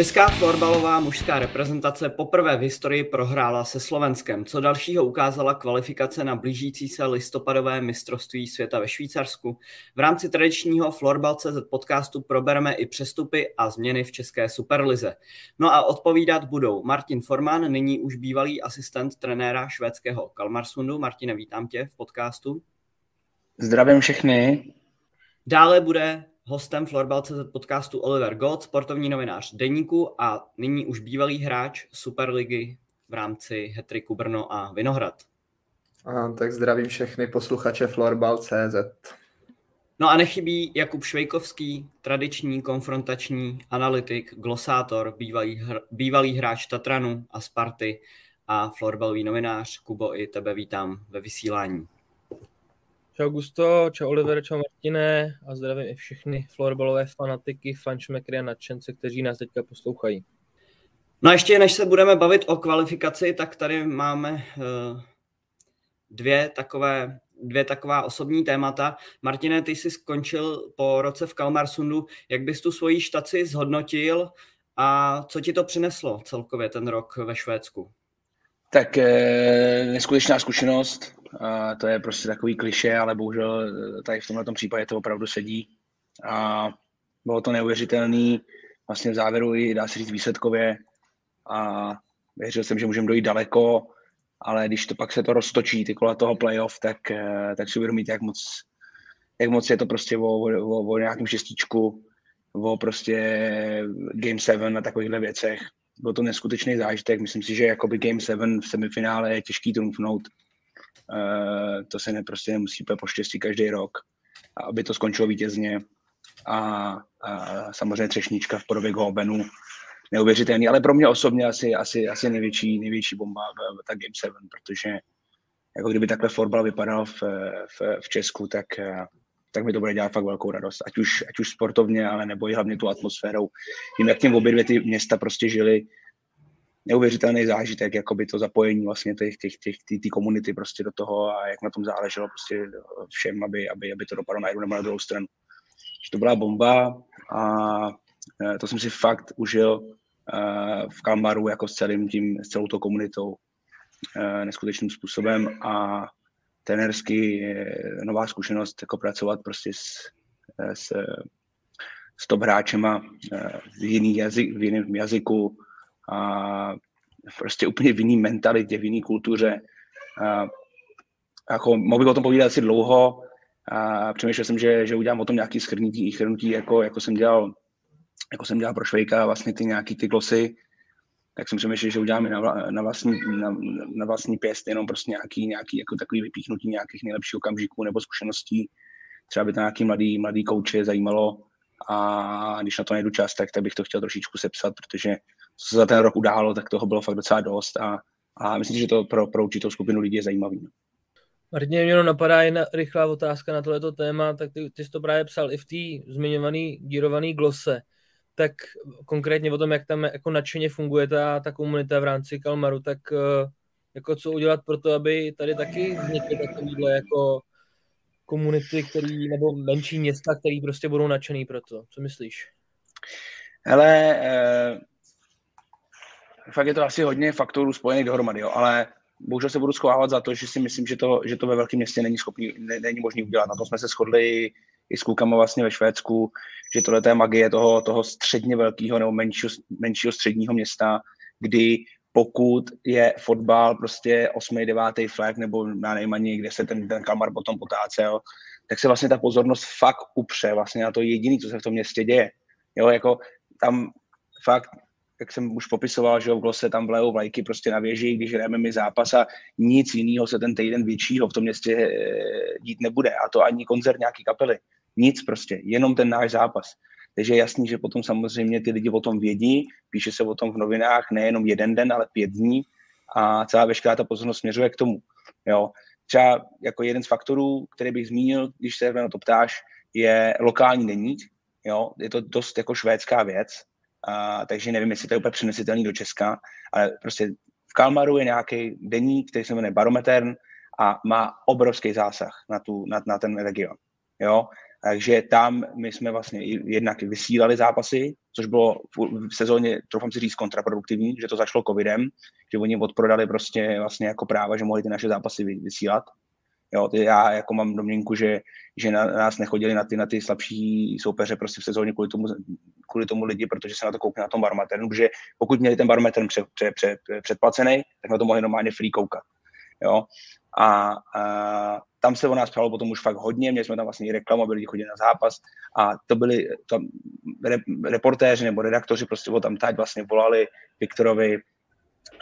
Česká florbalová mužská reprezentace poprvé v historii prohrála se Slovenskem. Co dalšího ukázala kvalifikace na blížící se listopadové mistrovství světa ve Švýcarsku? V rámci tradičního Florbal.cz podcastu probereme i přestupy a změny v České superlize. No a odpovídat budou Martin Forman, nyní už bývalý asistent trenéra švédského Kalmarsundu. Martine, vítám tě v podcastu. Zdravím všechny. Dále bude hostem Florbal.cz podcastu Oliver God, sportovní novinář Deníku a nyní už bývalý hráč Superligy v rámci Hetriku Brno a Vinohrad. A, tak zdravím všechny posluchače Florbal.cz. No a nechybí Jakub Švejkovský, tradiční konfrontační analytik, glosátor, bývalý, hr, bývalý hráč Tatranu a Sparty a florbalový novinář. Kubo, i tebe vítám ve vysílání. Čau Gusto, čau Oliver, čau Martine a zdravím i všechny florbalové fanatiky, fančmekry a nadšence, kteří nás teďka poslouchají. No a ještě než se budeme bavit o kvalifikaci, tak tady máme uh, dvě takové dvě taková osobní témata. Martine, ty jsi skončil po roce v Kalmarsundu. Jak bys tu svoji štaci zhodnotil a co ti to přineslo celkově ten rok ve Švédsku? Tak eh, neskutečná zkušenost, to je prostě takový kliše, ale bohužel eh, tady v tomto případě to opravdu sedí. A bylo to neuvěřitelný, vlastně v závěru i dá se říct výsledkově. A věřil jsem, že můžeme dojít daleko, ale když to pak se to roztočí, ty kola toho playoff, tak, eh, tak si uvědomit, jak moc, jak moc je to prostě o, o, o nějakém šestičku, o prostě Game 7 a takovýchhle věcech. Byl to neskutečný zážitek. Myslím si, že jakoby Game 7 v semifinále je těžký trumfnout to se ne, prostě nemusí poštěstí každý rok, aby to skončilo vítězně. A, a samozřejmě třešnička v podobě Gobenu, neuvěřitelný, ale pro mě osobně asi, asi, asi největší, největší bomba v, v ta Game 7, protože jako kdyby takhle fotbal vypadal v, v, v Česku, tak, tak mi to bude dělat fakt velkou radost. Ať už, ať už sportovně, ale nebo i hlavně tu atmosférou. Tím, jak těm obě dvě ty města prostě žili, neuvěřitelný zážitek, jakoby to zapojení vlastně těch, těch, těch, ty, ty komunity prostě do toho a jak na tom záleželo prostě všem, aby, aby, aby to dopadlo na jednu nebo na druhou stranu. Že to byla bomba a e, to jsem si fakt užil e, v Kalmaru jako s celým tím, s celou tou komunitou e, neskutečným způsobem a trenersky nová zkušenost jako pracovat prostě s, s, s top hráčema v, jiný jazyk, v jiném jazyku, a prostě úplně v jiný mentalitě, v jiný kultuře. A, jako, mohl bych o tom povídat asi dlouho a přemýšlel jsem, že, že udělám o tom nějaký schrnutí, schrnutí jako, jako, jsem dělal, jako jsem dělal pro Švejka vlastně ty nějaký ty glosy, tak jsem přemýšlel, že uděláme na, na, vlastní, na, na vlastní pěst jenom prostě nějaký, nějaký jako takový vypíchnutí nějakých nejlepších okamžiků nebo zkušeností. Třeba by to nějaký mladý, mladý kouče zajímalo a když na to najdu čas, tak, tak bych to chtěl trošičku sepsat, protože co se za ten rok událo, tak toho bylo fakt docela dost a, a myslím, že to pro, pro určitou skupinu lidí je zajímavý. No. Martin, mě napadá jedna rychlá otázka na tohleto téma, tak ty, ty jsi to právě psal i v té zmiňované gírované glose, tak konkrétně o tom, jak tam jako nadšeně funguje ta, ta komunita v rámci Kalmaru, tak eh, jako co udělat pro to, aby tady taky vznikly takovýhle jako komunity, který, nebo menší města, který prostě budou nadšený pro to. Co myslíš? Hele, eh, fakt je to asi hodně faktorů spojených dohromady, jo, ale bohužel se budu schovávat za to, že si myslím, že to, že to ve velkém městě není schopný, ne, není možný udělat. Na to jsme se shodli i s klukama vlastně ve Švédsku, že tohle je magie toho, toho středně velkého nebo menšího, menšího středního města, kdy pokud je fotbal prostě 8. 9. flag, nebo já nevím ani, kde se ten, ten Kalmar potom potácel, tak se vlastně ta pozornost fakt upře vlastně na to jediné, co se v tom městě děje. Jo, jako tam fakt jak jsem už popisoval, že v Glose tam vlejou vlajky prostě na věži, když hrajeme mi zápas a nic jiného se ten týden většího v tom městě eh, dít nebude. A to ani koncert nějaký kapely. Nic prostě, jenom ten náš zápas. Takže je jasný, že potom samozřejmě ty lidi o tom vědí, píše se o tom v novinách nejenom jeden den, ale pět dní a celá veškerá ta pozornost směřuje k tomu. Jo. Třeba jako jeden z faktorů, který bych zmínil, když se na to ptáš, je lokální deník. Jo. Je to dost jako švédská věc, a, takže nevím, jestli to je úplně přenesitelný do Česka, ale prostě v Kalmaru je nějaký deník, který se jmenuje Barometern a má obrovský zásah na, tu, na, na ten region. jo, takže tam my jsme vlastně jednak vysílali zápasy, což bylo v sezóně, troufám si říct, kontraproduktivní, že to začalo covidem, že oni odprodali prostě vlastně jako práva, že mohli ty naše zápasy vysílat. Jo, ty já jako mám domněnku, že, že na, nás nechodili na ty, na ty slabší soupeře prostě v sezóně kvůli tomu, kvůli tomu lidi, protože se na to koukli na tom barometru, protože pokud měli ten barometr před, před, před, předplacený, tak na to mohli normálně free koukat. Jo? A, a tam se o nás psalo potom už fakt hodně, měli jsme tam vlastně i reklamu, byli chodili na zápas. A to byli tam re, reportéři nebo redaktoři prostě tam teď vlastně volali Viktorovi,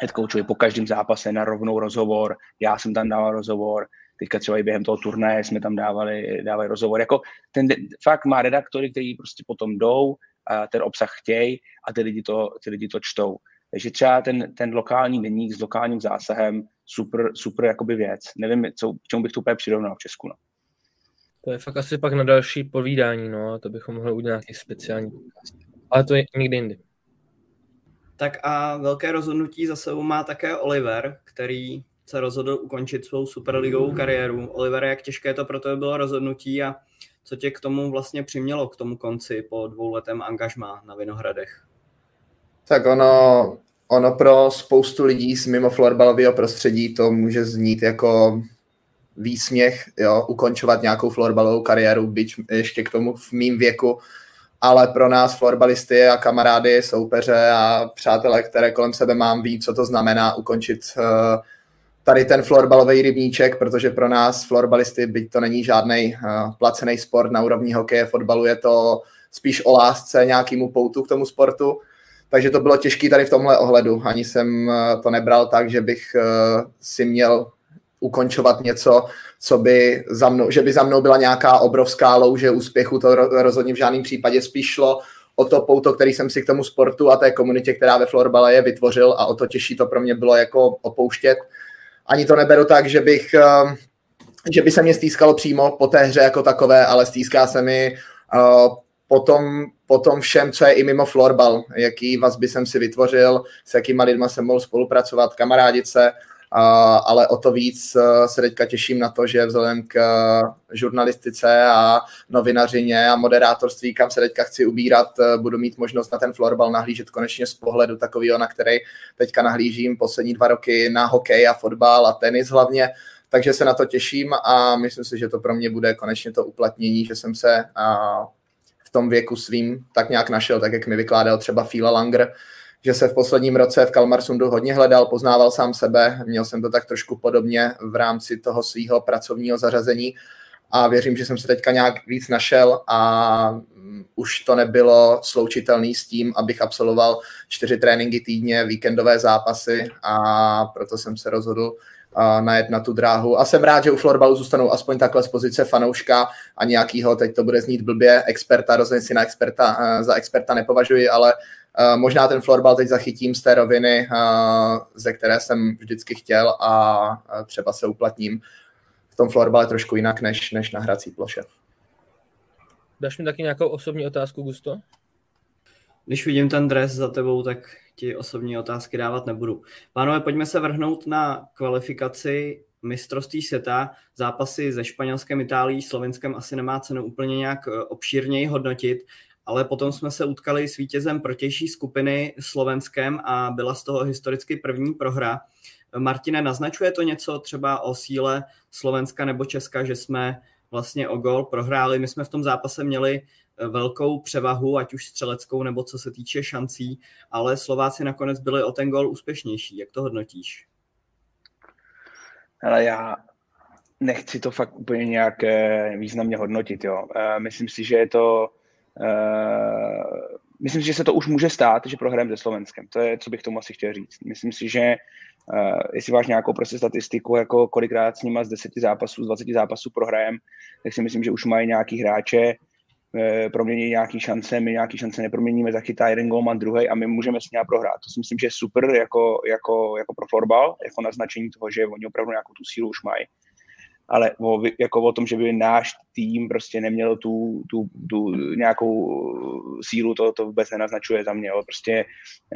head coachovi po každém zápase na rovnou rozhovor, já jsem tam dával rozhovor, teďka třeba i během toho turnaje jsme tam dávali, dávali rozhovor. Jako ten fakt má redaktory, kteří prostě potom jdou, a ten obsah chtějí a ty lidi to, ty lidi to čtou. Takže třeba ten, ten lokální deník s lokálním zásahem, super, super jakoby věc. Nevím, co, k čemu bych to úplně přirovnal v Česku. No. To je fakt asi pak na další povídání, no, a to bychom mohli udělat nějaký speciální Ale to je někdy jindy. Tak a velké rozhodnutí za sebou má také Oliver, který se rozhodl ukončit svou superligovou kariéru. Oliver, jak těžké to pro tebe bylo rozhodnutí a co tě k tomu vlastně přimělo, k tomu konci po dvouletém angažmá na Vinohradech? Tak ono, ono pro spoustu lidí z mimo florbalového prostředí to může znít jako výsměch, jo, ukončovat nějakou florbalovou kariéru, byť ještě k tomu v mým věku, ale pro nás florbalisty a kamarády, soupeře a přátelé, které kolem sebe mám, ví, co to znamená ukončit uh, tady ten florbalový rybníček, protože pro nás florbalisty, byť to není žádný eh, placený sport na úrovni hokeje, fotbalu, je to spíš o lásce, nějakému poutu k tomu sportu. Takže to bylo těžké tady v tomhle ohledu. Ani jsem uh, to nebral tak, že bych uh, si měl ukončovat něco, co by za mnou, že by za mnou byla nějaká obrovská louže úspěchu, to rozhodně v žádném případě spíš šlo o to pouto, který jsem si k tomu sportu a té komunitě, která ve florbale je, vytvořil a o to těžší to pro mě bylo jako opouštět ani to neberu tak, že bych, ehm, že by se mě stýskalo přímo po té hře jako takové, ale stýská se mi uh, potom, potom všem, co je i mimo florbal, jaký vazby jsem si vytvořil, s jakýma lidma jsem mohl spolupracovat, kamarádit se, ale o to víc e, se teďka těším na to, že vzhledem k e, žurnalistice a novinařině a moderátorství, kam se teďka chci ubírat, e, budu mít možnost na ten florbal nahlížet konečně z pohledu takového, na který teďka nahlížím poslední dva roky na hokej a fotbal a tenis hlavně, takže se na to těším a myslím si, že to pro mě bude konečně to uplatnění, že jsem se v tom věku svým tak nějak našel, tak jak mi vykládal třeba Fila Langer, že se v posledním roce v Kalmarsundu hodně hledal, poznával sám sebe, měl jsem to tak trošku podobně v rámci toho svého pracovního zařazení a věřím, že jsem se teďka nějak víc našel a mm, už to nebylo sloučitelné s tím, abych absolvoval čtyři tréninky týdně, víkendové zápasy a proto jsem se rozhodl najet na tu dráhu. A jsem rád, že u florbalu zůstanou aspoň takhle z pozice fanouška a nějakýho, teď to bude znít blbě, experta, rozhodně si na experta, eh, za experta nepovažuji, ale možná ten florbal teď zachytím z té roviny, eh, ze které jsem vždycky chtěl a třeba se uplatním v tom florbale trošku jinak než, než na hrací ploše. Dáš mi taky nějakou osobní otázku, Gusto? Když vidím ten dres za tebou, tak ti osobní otázky dávat nebudu. Pánové, pojďme se vrhnout na kvalifikaci mistrovství světa. Zápasy se Španělskem, Itálií, Slovenskem asi nemá cenu úplně nějak eh, obšírněji hodnotit ale potom jsme se utkali s vítězem protější skupiny Slovenskem a byla z toho historicky první prohra. Martine, naznačuje to něco třeba o síle Slovenska nebo Česka, že jsme vlastně o gol prohráli. My jsme v tom zápase měli eh, velkou převahu, ať už střeleckou nebo co se týče šancí, ale Slováci nakonec byli o ten gol úspěšnější. Jak to hodnotíš? Ale já nechci to fakt úplně nějak eh, významně hodnotit. Jo. Eh, myslím si, že je to Uh, myslím si, že se to už může stát, že prohrajeme se Slovenskem. To je, co bych tomu asi chtěl říct. Myslím si, že uh, jestli máš nějakou prostě statistiku, jako kolikrát s nima z 10 zápasů, z 20 zápasů prohrajem, tak si myslím, že už mají nějaký hráče, uh, promění nějaký šance, my nějaký šance neproměníme, zachytá jeden golman druhý a my můžeme s ním prohrát. To si myslím, že je super jako, jako, jako pro florbal, jako naznačení toho, že oni opravdu nějakou tu sílu už mají. Ale o, jako o tom, že by náš tým prostě neměl tu, tu, tu nějakou sílu, to, to vůbec nenaznačuje za mě. Jo. Prostě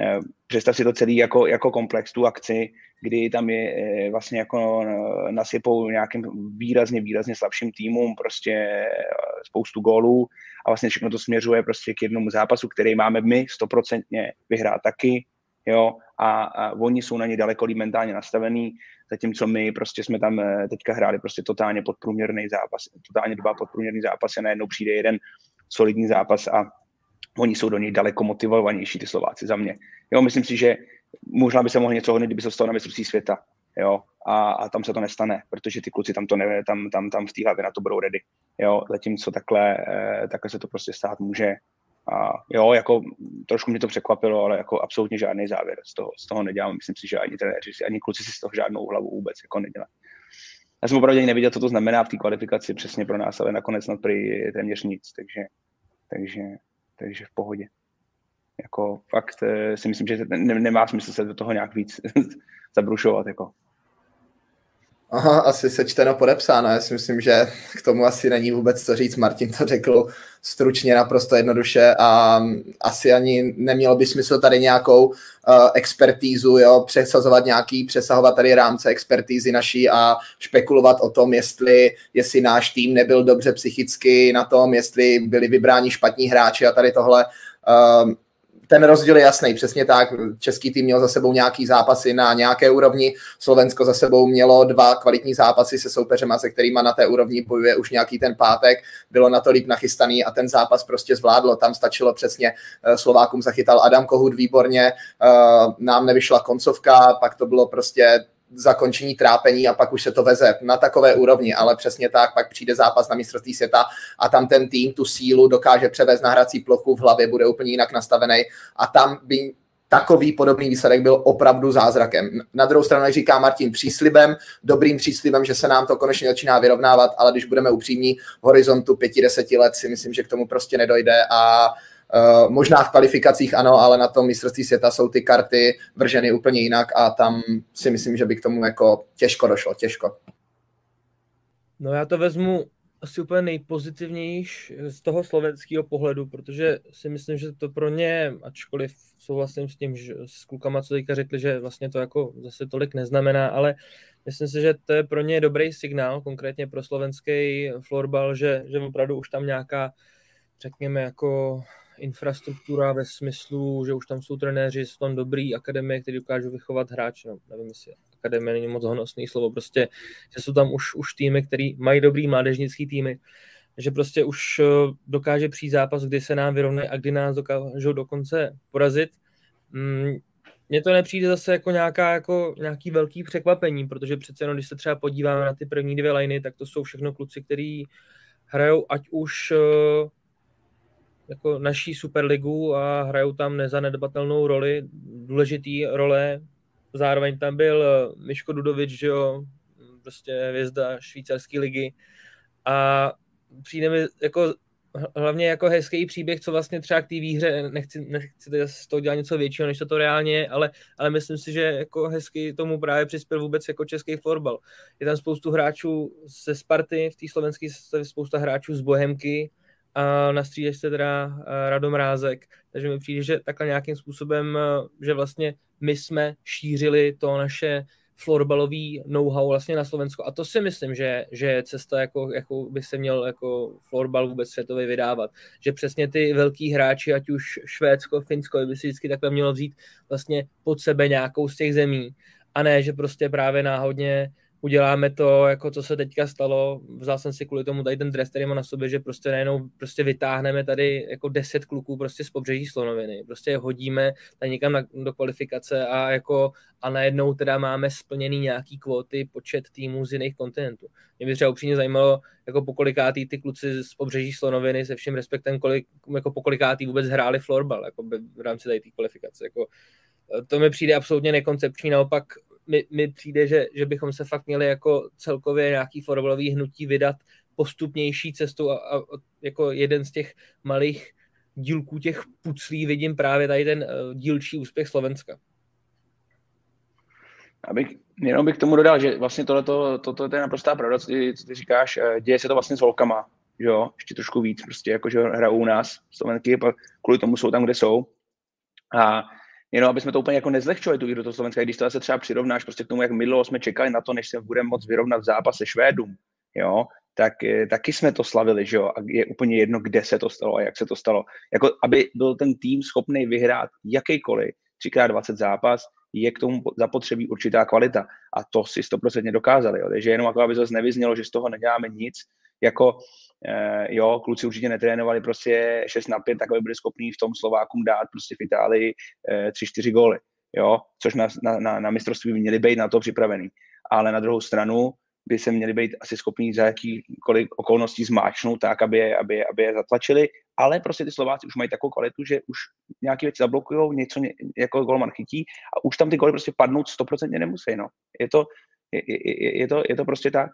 eh, představ si to celý jako, jako komplex, tu akci, kdy tam je eh, vlastně jako eh, nasypou nějakým výrazně, výrazně slabším týmům prostě eh, spoustu gólů a vlastně všechno to směřuje prostě k jednomu zápasu, který máme my stoprocentně vyhrát taky, jo, a, a oni jsou na ně daleko líp mentálně nastavený, zatímco my prostě jsme tam teďka hráli prostě totálně podprůměrný zápas, totálně dva podprůměrný zápasy a najednou přijde jeden solidní zápas a oni jsou do něj daleko motivovanější, ty Slováci, za mě. Jo, myslím si, že možná by se mohlo něco hodit, kdyby se stalo na mistrovství světa, jo, a, a, tam se to nestane, protože ty kluci tam to ne, tam, tam, tam v té hlavě na to budou ready, jo, zatímco takhle, eh, takhle se to prostě stát může a jo, jako trošku mě to překvapilo, ale jako absolutně žádný závěr z toho, z toho nedělám, myslím si, že ani trenéři, ani kluci si z toho žádnou hlavu vůbec jako nedělají. Já jsem opravdu neviděl, co to znamená v té kvalifikaci přesně pro nás, ale nakonec snad prý téměř nic, takže, takže, takže v pohodě jako fakt eh, si myslím, že ne, nemá smysl se do toho nějak víc zabrušovat. Jako. Aha, asi sečteno podepsáno. Já si myslím, že k tomu asi není vůbec co říct. Martin to řekl stručně, naprosto jednoduše a asi ani nemělo by smysl tady nějakou uh, expertízu, jo, přesazovat nějaký, přesahovat tady rámce expertízy naší a špekulovat o tom, jestli, jestli náš tým nebyl dobře psychicky na tom, jestli byli vybráni špatní hráči a tady tohle. Uh, ten rozdíl je jasný, přesně tak. Český tým měl za sebou nějaký zápasy na nějaké úrovni, Slovensko za sebou mělo dva kvalitní zápasy se soupeřema, se kterými na té úrovni bojuje už nějaký ten pátek, bylo na to líp nachystaný a ten zápas prostě zvládlo. Tam stačilo přesně, eh, Slovákům zachytal Adam Kohut výborně, eh, nám nevyšla koncovka, pak to bylo prostě zakončení trápení a pak už se to veze na takové úrovni, ale přesně tak, pak přijde zápas na mistrovství světa a tam ten tým tu sílu dokáže převést na hrací plochu v hlavě, bude úplně jinak nastavený a tam by takový podobný výsledek byl opravdu zázrakem. Na druhou stranu, jak říká Martin, příslibem, dobrým příslibem, že se nám to konečně začíná vyrovnávat, ale když budeme upřímní, v horizontu pěti, deseti let si myslím, že k tomu prostě nedojde a Uh, možná v kvalifikacích ano, ale na tom mistrovství světa jsou ty karty vrženy úplně jinak a tam si myslím, že by k tomu jako těžko došlo, těžko. No já to vezmu asi úplně nejpozitivnější z toho slovenského pohledu, protože si myslím, že to pro ně, ačkoliv souhlasím s tím, že s klukama, co teďka řekli, že vlastně to jako zase tolik neznamená, ale myslím si, že to je pro ně dobrý signál, konkrétně pro slovenský florbal, že, že opravdu už tam nějaká, řekněme, jako infrastruktura ve smyslu, že už tam jsou trenéři, jsou tam dobrý akademie, kteří dokážou vychovat hráče, no, nevím, jestli akademie není moc honosný slovo, prostě, že jsou tam už, už týmy, který mají dobrý mládežnický týmy, že prostě už eh, dokáže přijít zápas, kdy se nám vyrovnají a kdy nás dokážou dokonce porazit. Mm, mně to nepřijde zase jako, nějaká, jako nějaký velký překvapení, protože přece jenom, když se třeba podíváme na ty první dvě liny, tak to jsou všechno kluci, kteří hrajou ať už eh, jako naší superligu a hrajou tam nezanedbatelnou roli, důležitý role. Zároveň tam byl eh, Miško Dudovič, že jo, prostě hvězda švýcarské ligy. A přijde mi jako hlavně jako hezký příběh, co vlastně třeba k té výhře, nechci, nechci z toho dělat něco většího, než to to reálně je, ale, ale myslím si, že jako hezky tomu právě přispěl vůbec jako český florbal. Je tam spoustu hráčů ze Sparty, v té slovenské spousta hráčů z Bohemky, a na střídačce teda Radom Rázek. Takže mi přijde, že takhle nějakým způsobem, že vlastně my jsme šířili to naše florbalový know-how vlastně na Slovensku. A to si myslím, že, že je cesta, jako, jako by se měl jako florbal vůbec světově vydávat. Že přesně ty velký hráči, ať už Švédsko, Finsko, by si vždycky takhle mělo vzít vlastně pod sebe nějakou z těch zemí. A ne, že prostě právě náhodně uděláme to, jako co se teďka stalo, vzal jsem si kvůli tomu tady ten dres, který má na sobě, že prostě najednou prostě vytáhneme tady jako deset kluků prostě z pobřeží Slonoviny, prostě je hodíme tady někam na, do kvalifikace a jako a najednou teda máme splněný nějaký kvóty, počet týmů z jiných kontinentů. Mě by třeba upřímně zajímalo, jako pokolikátý ty kluci z pobřeží Slonoviny se vším respektem, kolik, jako pokolikátý vůbec hráli florbal, jako v rámci tady té kvalifikace. Jako, to mi přijde absolutně nekoncepční, naopak mi, mi přijde, že, že bychom se fakt měli jako celkově nějaký fotbalový hnutí vydat postupnější cestou a, a jako jeden z těch malých dílků těch puclí vidím právě tady ten uh, dílčí úspěch Slovenska. Abych, jenom bych k tomu dodal, že vlastně tohleto, to, to, je naprostá pravda, co ty, co ty říkáš, eh, děje se to vlastně s holkama, jo, ještě trošku víc, prostě jako, že hrajou u nás, Slovenky, kvůli tomu jsou tam, kde jsou. A jenom aby jsme to úplně jako nezlehčovali tu výhru do Slovenska, když to se třeba přirovnáš prostě k tomu, jak my jsme čekali na to, než se budeme moc vyrovnat v zápase Švédům, jo, tak eh, taky jsme to slavili, že jo, a je úplně jedno, kde se to stalo a jak se to stalo. Jako, aby byl ten tým schopný vyhrát jakýkoliv 3x20 zápas, je k tomu zapotřebí určitá kvalita. A to si stoprocentně dokázali. Jo. Takže jenom jako aby zase nevyznělo, že z toho neděláme nic, jako jo, kluci určitě netrénovali prostě 6 na 5, tak aby byli schopní v tom Slovákům dát prostě v Itálii eh, 3-4 góly, jo, což na, na, na, mistrovství by měli být na to připravený. Ale na druhou stranu by se měli být asi schopní za jakýkoliv okolností zmáčknout tak, aby je, aby, aby je zatlačili, ale prostě ty Slováci už mají takovou kvalitu, že už nějaké věci zablokují, něco jako golman chytí a už tam ty goly prostě padnout 100% nemusí, no. Je to, je, je, je, to, je to prostě tak.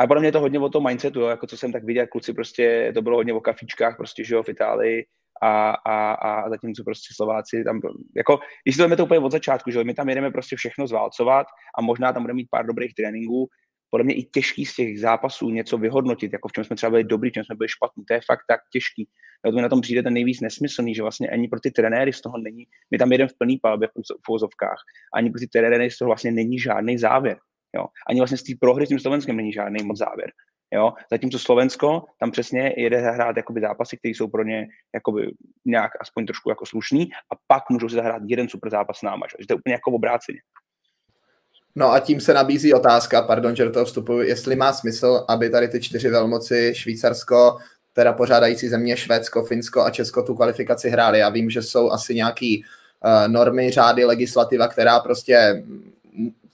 A podle mě je to hodně o tom mindsetu, jo, jako co jsem tak viděl, kluci prostě, to bylo hodně o kafičkách, prostě, že jo, v Itálii, a, a, a zatímco prostě Slováci tam, jako, když to to úplně od začátku, že my tam jedeme prostě všechno zválcovat a možná tam budeme mít pár dobrých tréninků, podle mě i těžký z těch zápasů něco vyhodnotit, jako v čem jsme třeba byli dobrý, v čem jsme byli špatní, to je fakt tak těžký. To mi na tom přijde ten nejvíc nesmyslný, že vlastně ani pro ty trenéry z toho není, my tam jedeme v plný palbě v úzovkách, ani pro ty trenéry z toho vlastně není žádný závěr. Jo. Ani vlastně z té prohry s tím Slovenskem není žádný moc závěr. Jo? Zatímco Slovensko tam přesně jede hrát jakoby zápasy, které jsou pro ně jakoby nějak aspoň trošku jako slušný a pak můžou si zahrát jeden super zápas s náma. Že? to je úplně jako obráceně. No a tím se nabízí otázka, pardon, že do toho vstupuji, jestli má smysl, aby tady ty čtyři velmoci, Švýcarsko, teda pořádající země, Švédsko, Finsko a Česko tu kvalifikaci hráli. Já vím, že jsou asi nějaký uh, normy, řády, legislativa, která prostě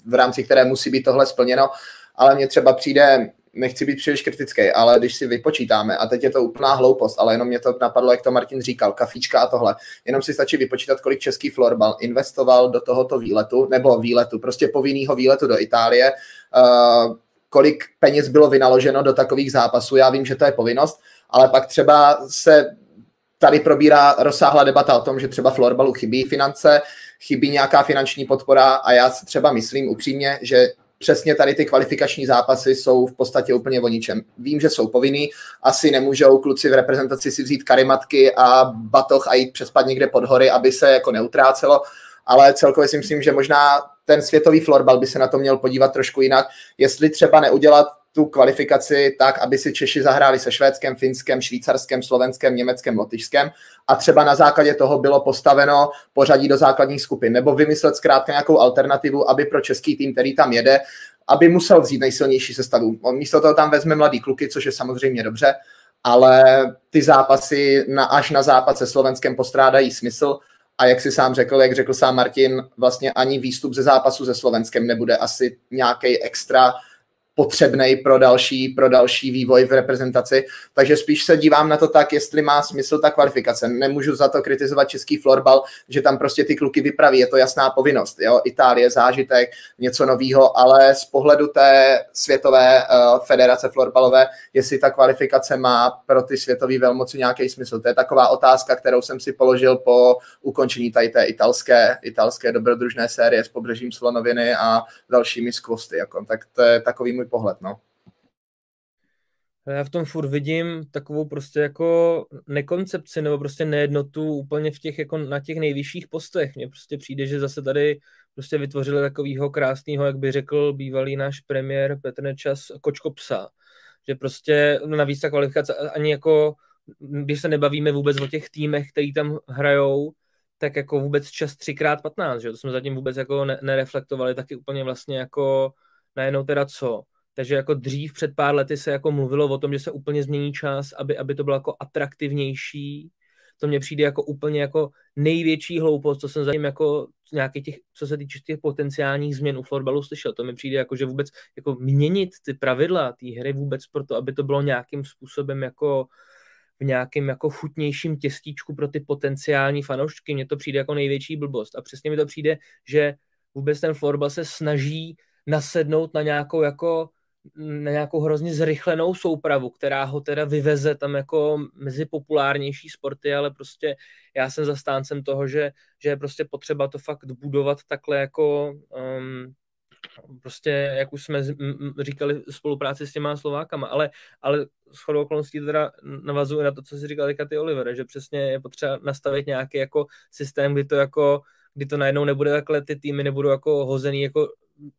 v rámci které musí být tohle splněno, ale mně třeba přijde nechci být příliš kritický, ale když si vypočítáme, a teď je to úplná hloupost, ale jenom mě to napadlo, jak to Martin říkal, kafíčka a tohle, jenom si stačí vypočítat, kolik český florbal investoval do tohoto výletu, nebo výletu, prostě povinného výletu do Itálie, uh, kolik peněz bylo vynaloženo do takových zápasů. Já vím, že to je povinnost, ale pak třeba se tady probírá rozsáhlá debata o tom, že třeba florbalu chybí finance, chybí nějaká finanční podpora a já si třeba myslím upřímně, že přesně tady ty kvalifikační zápasy jsou v podstatě úplně o ničem. Vím, že jsou povinný, asi nemůžou kluci v reprezentaci si vzít karimatky a batoh a jít přespat někde pod hory, aby se jako neutrácelo, ale celkově si myslím, že možná ten světový florbal by se na to měl podívat trošku jinak, jestli třeba neudělat tu kvalifikaci tak, aby si Češi zahráli se Švédskem, Finskem, Švýcarskem, Slovenskem, Německem, Lotyšskem. A třeba na základě toho bylo postaveno pořadí do základních skupin, nebo vymyslet zkrátka nějakou alternativu, aby pro český tým, který tam jede, aby musel vzít nejsilnější sestavu. Místo toho tam vezme mladý kluky, což je samozřejmě dobře, ale ty zápasy na, až na západ se Slovenskem postrádají smysl. A jak si sám řekl, jak řekl sám Martin, vlastně ani výstup ze zápasu se Slovenskem nebude asi nějaký extra potřebný pro další, pro další vývoj v reprezentaci. Takže spíš se dívám na to tak, jestli má smysl ta kvalifikace. Nemůžu za to kritizovat český florbal, že tam prostě ty kluky vypraví, je to jasná povinnost. Jo? Itálie, zážitek, něco nového, ale z pohledu té světové uh, federace florbalové, jestli ta kvalifikace má pro ty světové velmoci nějaký smysl. To je taková otázka, kterou jsem si položil po ukončení tady té italské, italské dobrodružné série s pobřežím Slonoviny a dalšími skvosty. Jako. Tak to je takový můj pohled, no. Já v tom furt vidím takovou prostě jako nekoncepci nebo prostě nejednotu úplně v těch jako na těch nejvyšších postech. Mně prostě přijde, že zase tady prostě vytvořili takovýho krásného, jak by řekl bývalý náš premiér Petr Nečas, kočko psa. Že prostě navíc ta kvalifikace ani jako, když se nebavíme vůbec o těch týmech, který tam hrajou, tak jako vůbec čas 3x15, že to jsme zatím vůbec jako nereflektovali, taky úplně vlastně jako najednou teda co takže jako dřív před pár lety se jako mluvilo o tom, že se úplně změní čas, aby, aby to bylo jako atraktivnější. To mně přijde jako úplně jako největší hloupost, co jsem zatím jako nějaký těch, co se týče těch potenciálních změn u florbalu slyšel. To mi přijde jako, že vůbec jako měnit ty pravidla té hry vůbec proto, aby to bylo nějakým způsobem jako v nějakém jako chutnějším těstíčku pro ty potenciální fanoušky. Mně to přijde jako největší blbost. A přesně mi to přijde, že vůbec ten florbal se snaží nasednout na nějakou jako na nějakou hrozně zrychlenou soupravu, která ho teda vyveze tam jako mezi populárnější sporty, ale prostě já jsem zastáncem toho, že, že je prostě potřeba to fakt budovat takhle jako um, prostě, jak už jsme říkali, spolupráci s těma Slovákama, ale, ale s chodou okolností teda navazuje na to, co si říkal ty Oliver, že přesně je potřeba nastavit nějaký jako systém, kdy to jako kdy to najednou nebude takhle, ty týmy nebudou jako hozený jako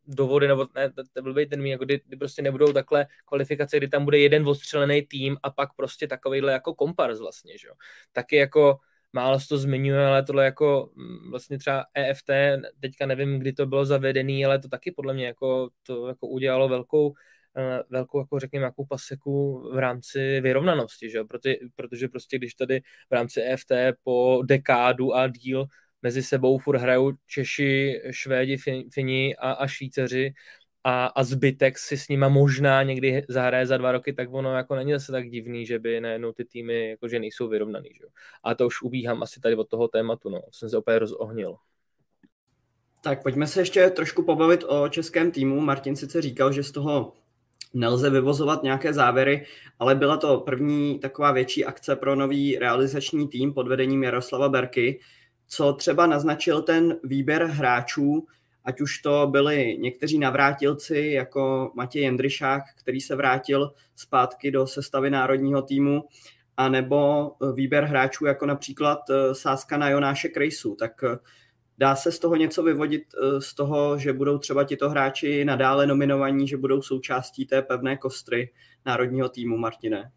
do vody, nebo ne, to byl ten mý, jako kdy, kdy, prostě nebudou takhle kvalifikace, kdy tam bude jeden ostřelený tým a pak prostě takovýhle jako kompars vlastně, že jo. Taky jako málo se to zmiňuje, ale tohle jako mm, vlastně třeba EFT, teďka nevím, kdy to bylo zavedený, ale to taky podle mě jako to jako udělalo velkou eh, velkou, jako řekněme, jakou paseku v rámci vyrovnanosti, že? Proto, protože prostě když tady v rámci EFT po dekádu a díl mezi sebou furt hrajou Češi, Švédi, Fini a, a Švýceři a, a zbytek si s nima možná někdy zahraje za dva roky, tak ono jako není zase tak divný, že by najednou ty týmy jakože nejsou vyrovnaný. Že? A to už ubíhám asi tady od toho tématu, no. jsem se opět rozohnil. Tak pojďme se ještě trošku pobavit o českém týmu. Martin sice říkal, že z toho nelze vyvozovat nějaké závěry, ale byla to první taková větší akce pro nový realizační tým pod vedením Jaroslava Berky co třeba naznačil ten výběr hráčů, ať už to byli někteří navrátilci, jako Matěj Jendryšák, který se vrátil zpátky do sestavy národního týmu, a nebo výběr hráčů, jako například eh, sázka na Jonáše Krejsu. Tak eh, dá se z toho něco vyvodit eh, z toho, že budou třeba tito hráči nadále nominovaní, že budou součástí té pevné kostry národního týmu, Martine?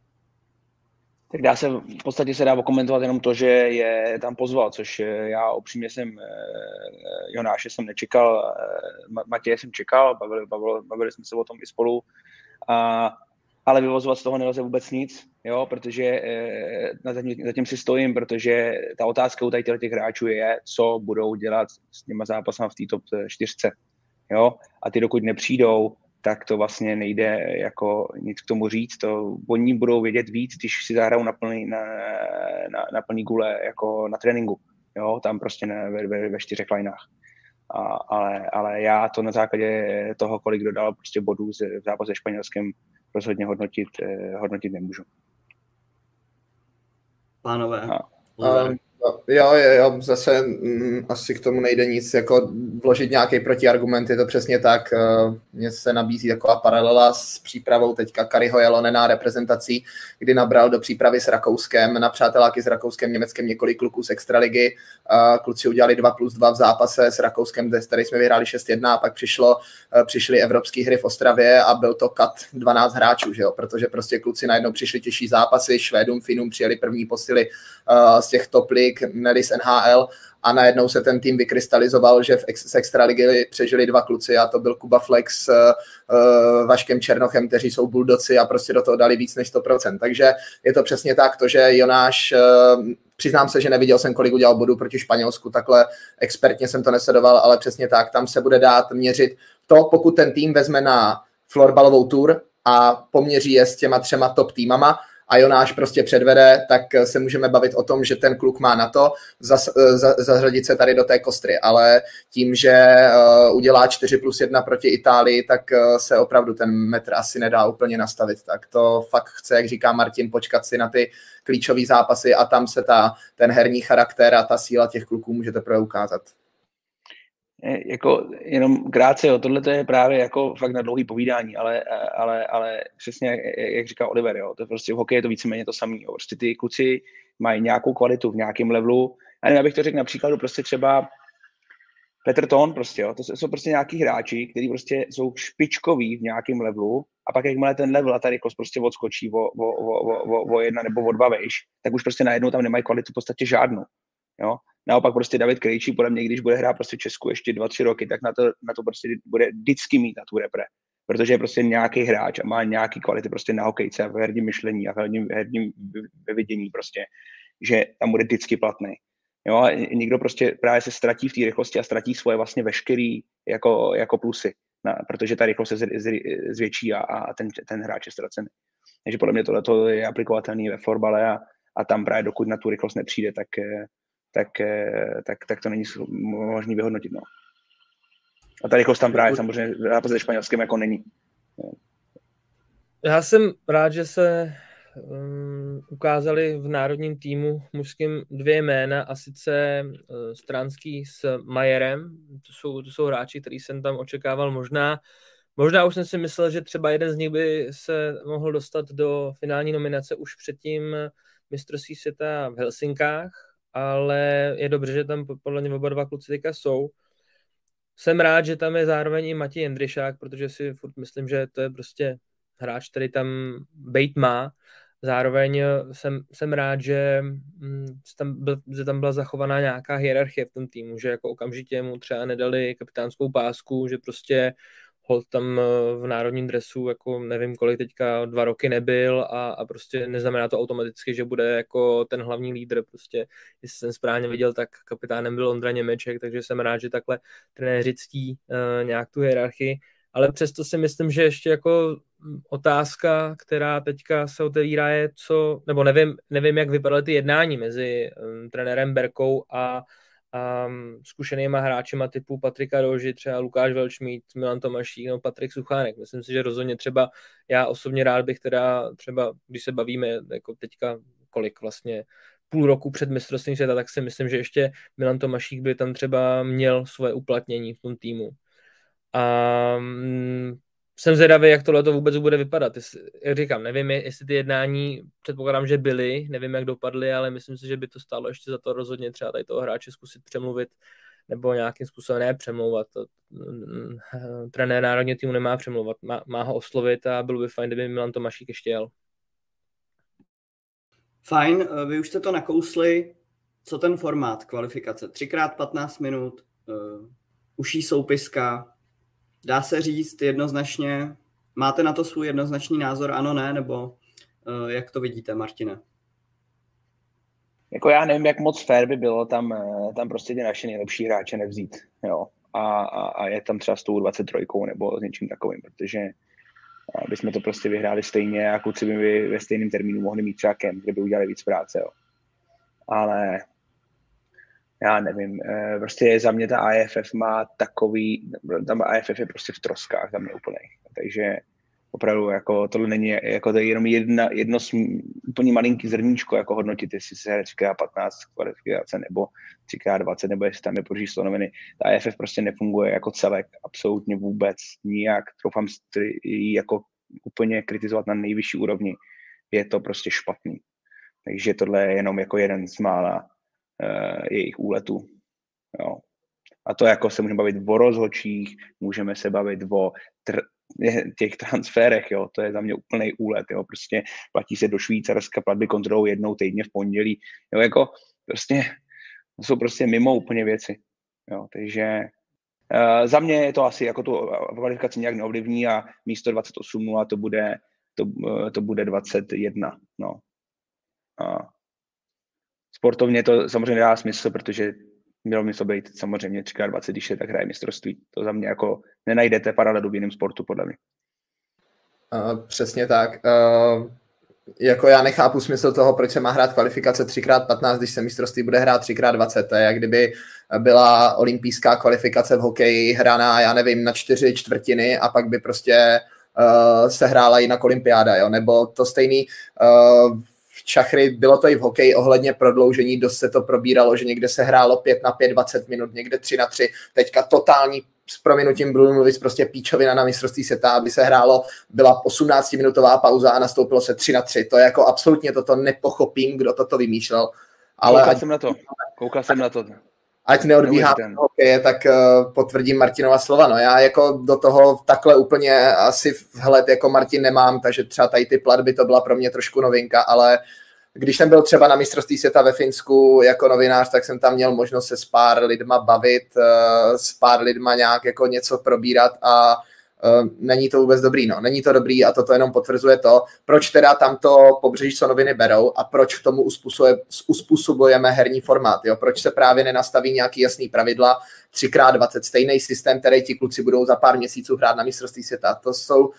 Tak dá se, v podstatě se dá okomentovat jenom to, že je tam pozval, což já upřímně jsem eh, Jonáše jsem nečekal, eh, Matěje jsem čekal, bavili, bavili, bavili jsme se o tom i spolu, a, ale vyvozovat z toho nelze vůbec nic, jo, protože eh, zatím, zatím si stojím, protože ta otázka u tady těch hráčů je, co budou dělat s těma zápasama v té top 4. Jo? A ty dokud nepřijdou, tak to vlastně nejde jako nic k tomu říct. To, oni budou vědět víc, když si zahrajou na plný, na, na, na plný gule jako na tréninku. Jo, tam prostě ne, ve, ve, ve čtyřech lineách. A, ale, ale já to na základě toho, kolik dodal prostě bodů v zápase španělském, rozhodně hodnotit, eh, hodnotit nemůžu. Pánové, a, a, Jo, jo, jo, zase mm, asi k tomu nejde nic, jako vložit nějaký protiargument, je to přesně tak. Uh, Mně se nabízí taková paralela s přípravou teďka Kariho Jalonená reprezentací, kdy nabral do přípravy s Rakouskem, na přáteláky s Rakouskem, Německem několik kluků z Extraligy. Uh, kluci udělali 2 plus 2 v zápase s Rakouskem, kde tady jsme vyhráli 6-1 a pak přišlo, uh, přišly evropské hry v Ostravě a byl to kat 12 hráčů, že jo? protože prostě kluci najednou přišli těžší zápasy, Švédům, Finům přijeli první posily z těch top měli z NHL a najednou se ten tým vykrystalizoval, že v ex, z extraligy přežili dva kluci a to byl Kuba Flex s uh, Vaškem Černochem, kteří jsou buldoci a prostě do toho dali víc než 100%. Takže je to přesně tak, to, že Jonáš, uh, přiznám se, že neviděl jsem, kolik udělal bodů proti Španělsku, takhle expertně jsem to nesledoval, ale přesně tak, tam se bude dát měřit to, pokud ten tým vezme na florbalovou tour a poměří je s těma třema top týmama, a Jonáš prostě předvede, tak se můžeme bavit o tom, že ten kluk má na to zas, za, zařadit se tady do té kostry, ale tím, že uh, udělá 4 plus 1 proti Itálii, tak se opravdu ten metr asi nedá úplně nastavit. Tak to fakt chce, jak říká Martin, počkat si na ty klíčové zápasy a tam se ta, ten herní charakter a ta síla těch kluků může teprve ukázat jako jenom krátce, jo, tohle to je právě jako fakt na dlouhý povídání, ale, ale, ale přesně jak, jak říká Oliver, jo, to prostě v hokeji je to víceméně to samé. Prostě ty kluci mají nějakou kvalitu v nějakém levelu. A nevím, abych to řekl například prostě třeba Petr Ton, prostě, jo, to jsou prostě nějaký hráči, kteří prostě jsou špičkoví v nějakém levelu a pak jakmile ten level a ta rychlost prostě odskočí o, o, o, o, o, jedna nebo o dva vejš, tak už prostě najednou tam nemají kvalitu v podstatě žádnou. Jo? Naopak prostě David Krejčí, podle mě, když bude hrát prostě Česku ještě dva, tři roky, tak na to, na to prostě bude vždycky mít na tu repre. Protože je prostě nějaký hráč a má nějaký kvality prostě na hokejce a v herním myšlení a v herním, herním vyvidění prostě, že tam bude vždycky platný. Jo, a někdo prostě právě se ztratí v té rychlosti a ztratí svoje vlastně veškerý jako, jako plusy, na, protože ta rychlost se z, z, zvětší a, a ten, ten hráč je ztracený. Takže podle mě tohle je aplikovatelný ve florbale a, a tam právě dokud na tu rychlost nepřijde, tak, tak, eh, tak, tak to není možné vyhodnotit. No. A ta rychlost tam právě samozřejmě zápas se španělském jako není. Já jsem rád, že se um, ukázali v národním týmu mužským dvě jména a sice uh, Stranský s Majerem. To jsou, to jsou hráči, který jsem tam očekával možná. Možná už jsem si myslel, že třeba jeden z nich by se mohl dostat do finální nominace už předtím mistrovství světa v Helsinkách, ale je dobře, že tam podle mě oba dva kluci teďka jsou. Jsem rád, že tam je zároveň i Matěj Jendryšák, protože si furt myslím, že to je prostě hráč, který tam bejt má. Zároveň jsem, jsem rád, že mm, tam, byl, že tam byla zachovaná nějaká hierarchie v tom týmu, že jako okamžitě mu třeba nedali kapitánskou pásku, že prostě hold tam eh, v národním dresu, jako nevím kolik teďka, dva roky nebyl a, a prostě neznamená to automaticky, že bude jako ten hlavní lídr, prostě jestli jsem správně viděl, tak kapitánem byl Ondra Němeček, takže jsem rád, že takhle trenéři ctí uh, nějak tu hierarchii, ale přesto si myslím, že ještě jako otázka, která teďka se otevírá je, co, nebo nevím, nevím jak vypadaly ty jednání mezi um, trenérem Berkou a um, zkušenýma hráčima typu Patrika Roži, třeba Lukáš Velčmít, Milan Tomašík nebo Patrik Suchánek. Myslím si, že rozhodně třeba já osobně rád bych teda třeba, když se bavíme jako teďka kolik vlastně půl roku před mistrovstvím světa, tak si myslím, že ještě Milan Tomašík by tam třeba měl svoje uplatnění v tom týmu. A jsem zvědavý, jak tohle to vůbec bude vypadat. Jak říkám, nevím, jestli ty jednání, předpokládám, že byly, nevím, jak dopadly, ale myslím si, že by to stálo ještě za to rozhodně třeba tady toho hráče zkusit přemluvit nebo nějakým způsobem ne přemlouvat. Mm, trenér národního týmu nemá přemlouvat, má, má ho oslovit a bylo by fajn, kdyby Milan Tomašík ještě jel. Fajn, vy už jste to nakousli. Co ten formát kvalifikace? Třikrát 15 minut, uh, uší soupiska, Dá se říct jednoznačně, máte na to svůj jednoznačný názor, ano, ne, nebo uh, jak to vidíte, Martine? Jako já nevím, jak moc fair by bylo tam, eh, tam prostě ty naše nejlepší hráče nevzít, jo. A, a, a je tam třeba s tou 23 nebo s něčím takovým, protože aby jsme to prostě vyhráli stejně a kluci by ve stejném termínu mohli mít třeba kem, kde by udělali víc práce, jo. Ale já nevím, eh, prostě za mě ta AFF má takový, tam AFF je prostě v troskách za mě úplně, takže opravdu jako tohle není, jako to je jenom jedna, jedno úplně malinký zrníčko, jako hodnotit, jestli se hraje 3x15 kvalifikace nebo 3x20, nebo jestli tam je poříž slonoviny. Ta AFF prostě nefunguje jako celek, absolutně vůbec, nijak, troufám ji jako úplně kritizovat na nejvyšší úrovni, je to prostě špatný. Takže tohle je jenom jako jeden z mála jejich úletů. Jo. A to jako se můžeme bavit o rozhočích, můžeme se bavit o tr- těch transferech, jo, to je za mě úplný úlet, jo, prostě platí se do Švýcarska platby kontrolou jednou týdně v pondělí, jo, jako prostě to jsou prostě mimo úplně věci, jo, takže uh, za mě je to asi jako tu kvalifikaci nějak neovlivní a místo 28 a to bude, to, uh, to bude 21, no. A sportovně to samozřejmě dá smysl, protože mělo by to být samozřejmě 3x20, když je tak hraje mistrovství. To za mě jako nenajdete paralelu v jiném sportu, podle mě. Uh, přesně tak. Uh, jako já nechápu smysl toho, proč se má hrát kvalifikace 3x15, když se mistrovství bude hrát 3x20. To je jak kdyby byla olympijská kvalifikace v hokeji hraná, já nevím, na čtyři čtvrtiny a pak by prostě uh, se hrála jinak olympiáda, jo? nebo to stejný uh, čachry, bylo to i v hokeji ohledně prodloužení, dost se to probíralo, že někde se hrálo 5 na 5, 20 minut, někde 3 na 3, teďka totální s prominutím budu mluvit prostě píčovina na mistrovství světa, aby se hrálo, byla 18-minutová pauza a nastoupilo se 3 na 3. To je jako absolutně toto nepochopím, kdo toto vymýšlel. Ale Koukal ať... jsem na to. Koukal jsem na to ať neodbíhá hokeje, tak uh, potvrdím Martinova slova. No já jako do toho takhle úplně asi vhled jako Martin nemám, takže třeba tady ty platby to byla pro mě trošku novinka, ale když jsem byl třeba na mistrovství světa ve Finsku jako novinář, tak jsem tam měl možnost se s pár lidma bavit, uh, s pár lidma nějak jako něco probírat a Uh, není to vůbec dobrý, no. Není to dobrý a toto jenom potvrzuje to, proč teda tamto pobřeží co noviny berou a proč k tomu uspůsobujeme herní formát, jo. Proč se právě nenastaví nějaký jasný pravidla, 3x20 stejný systém, který ti kluci budou za pár měsíců hrát na mistrovství světa. To jsou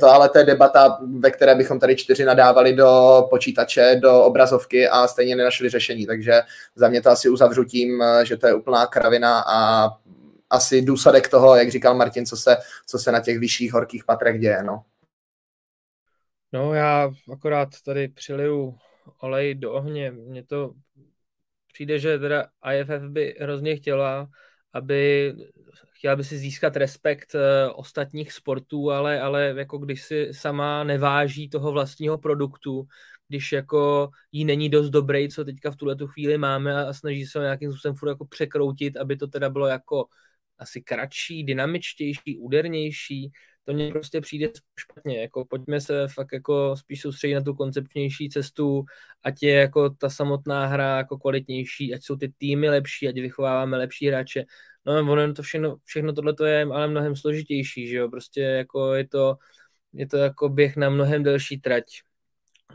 to ale to je debata, ve které bychom tady čtyři nadávali do počítače, do obrazovky a stejně nenašli řešení. Takže za mě to asi uzavřu tím, že to je úplná kravina a asi důsledek toho, jak říkal Martin, co se, co se na těch vyšších horkých patrech děje. No. No já akorát tady přiliju olej do ohně. Mně to přijde, že teda IFF by hrozně chtěla, aby chtěla by si získat respekt uh, ostatních sportů, ale, ale jako když si sama neváží toho vlastního produktu, když jako jí není dost dobrý, co teďka v tuhle tu chvíli máme a snaží se ho nějakým způsobem furt jako překroutit, aby to teda bylo jako asi kratší, dynamičtější, údernější, to mně prostě přijde špatně, jako pojďme se fakt jako spíš soustředit na tu koncepčnější cestu, ať je jako ta samotná hra jako kvalitnější, ať jsou ty týmy lepší, ať vychováváme lepší hráče, no ono to všechno, všechno tohle to je ale mnohem složitější, že jo, prostě jako je to, je to jako běh na mnohem delší trať,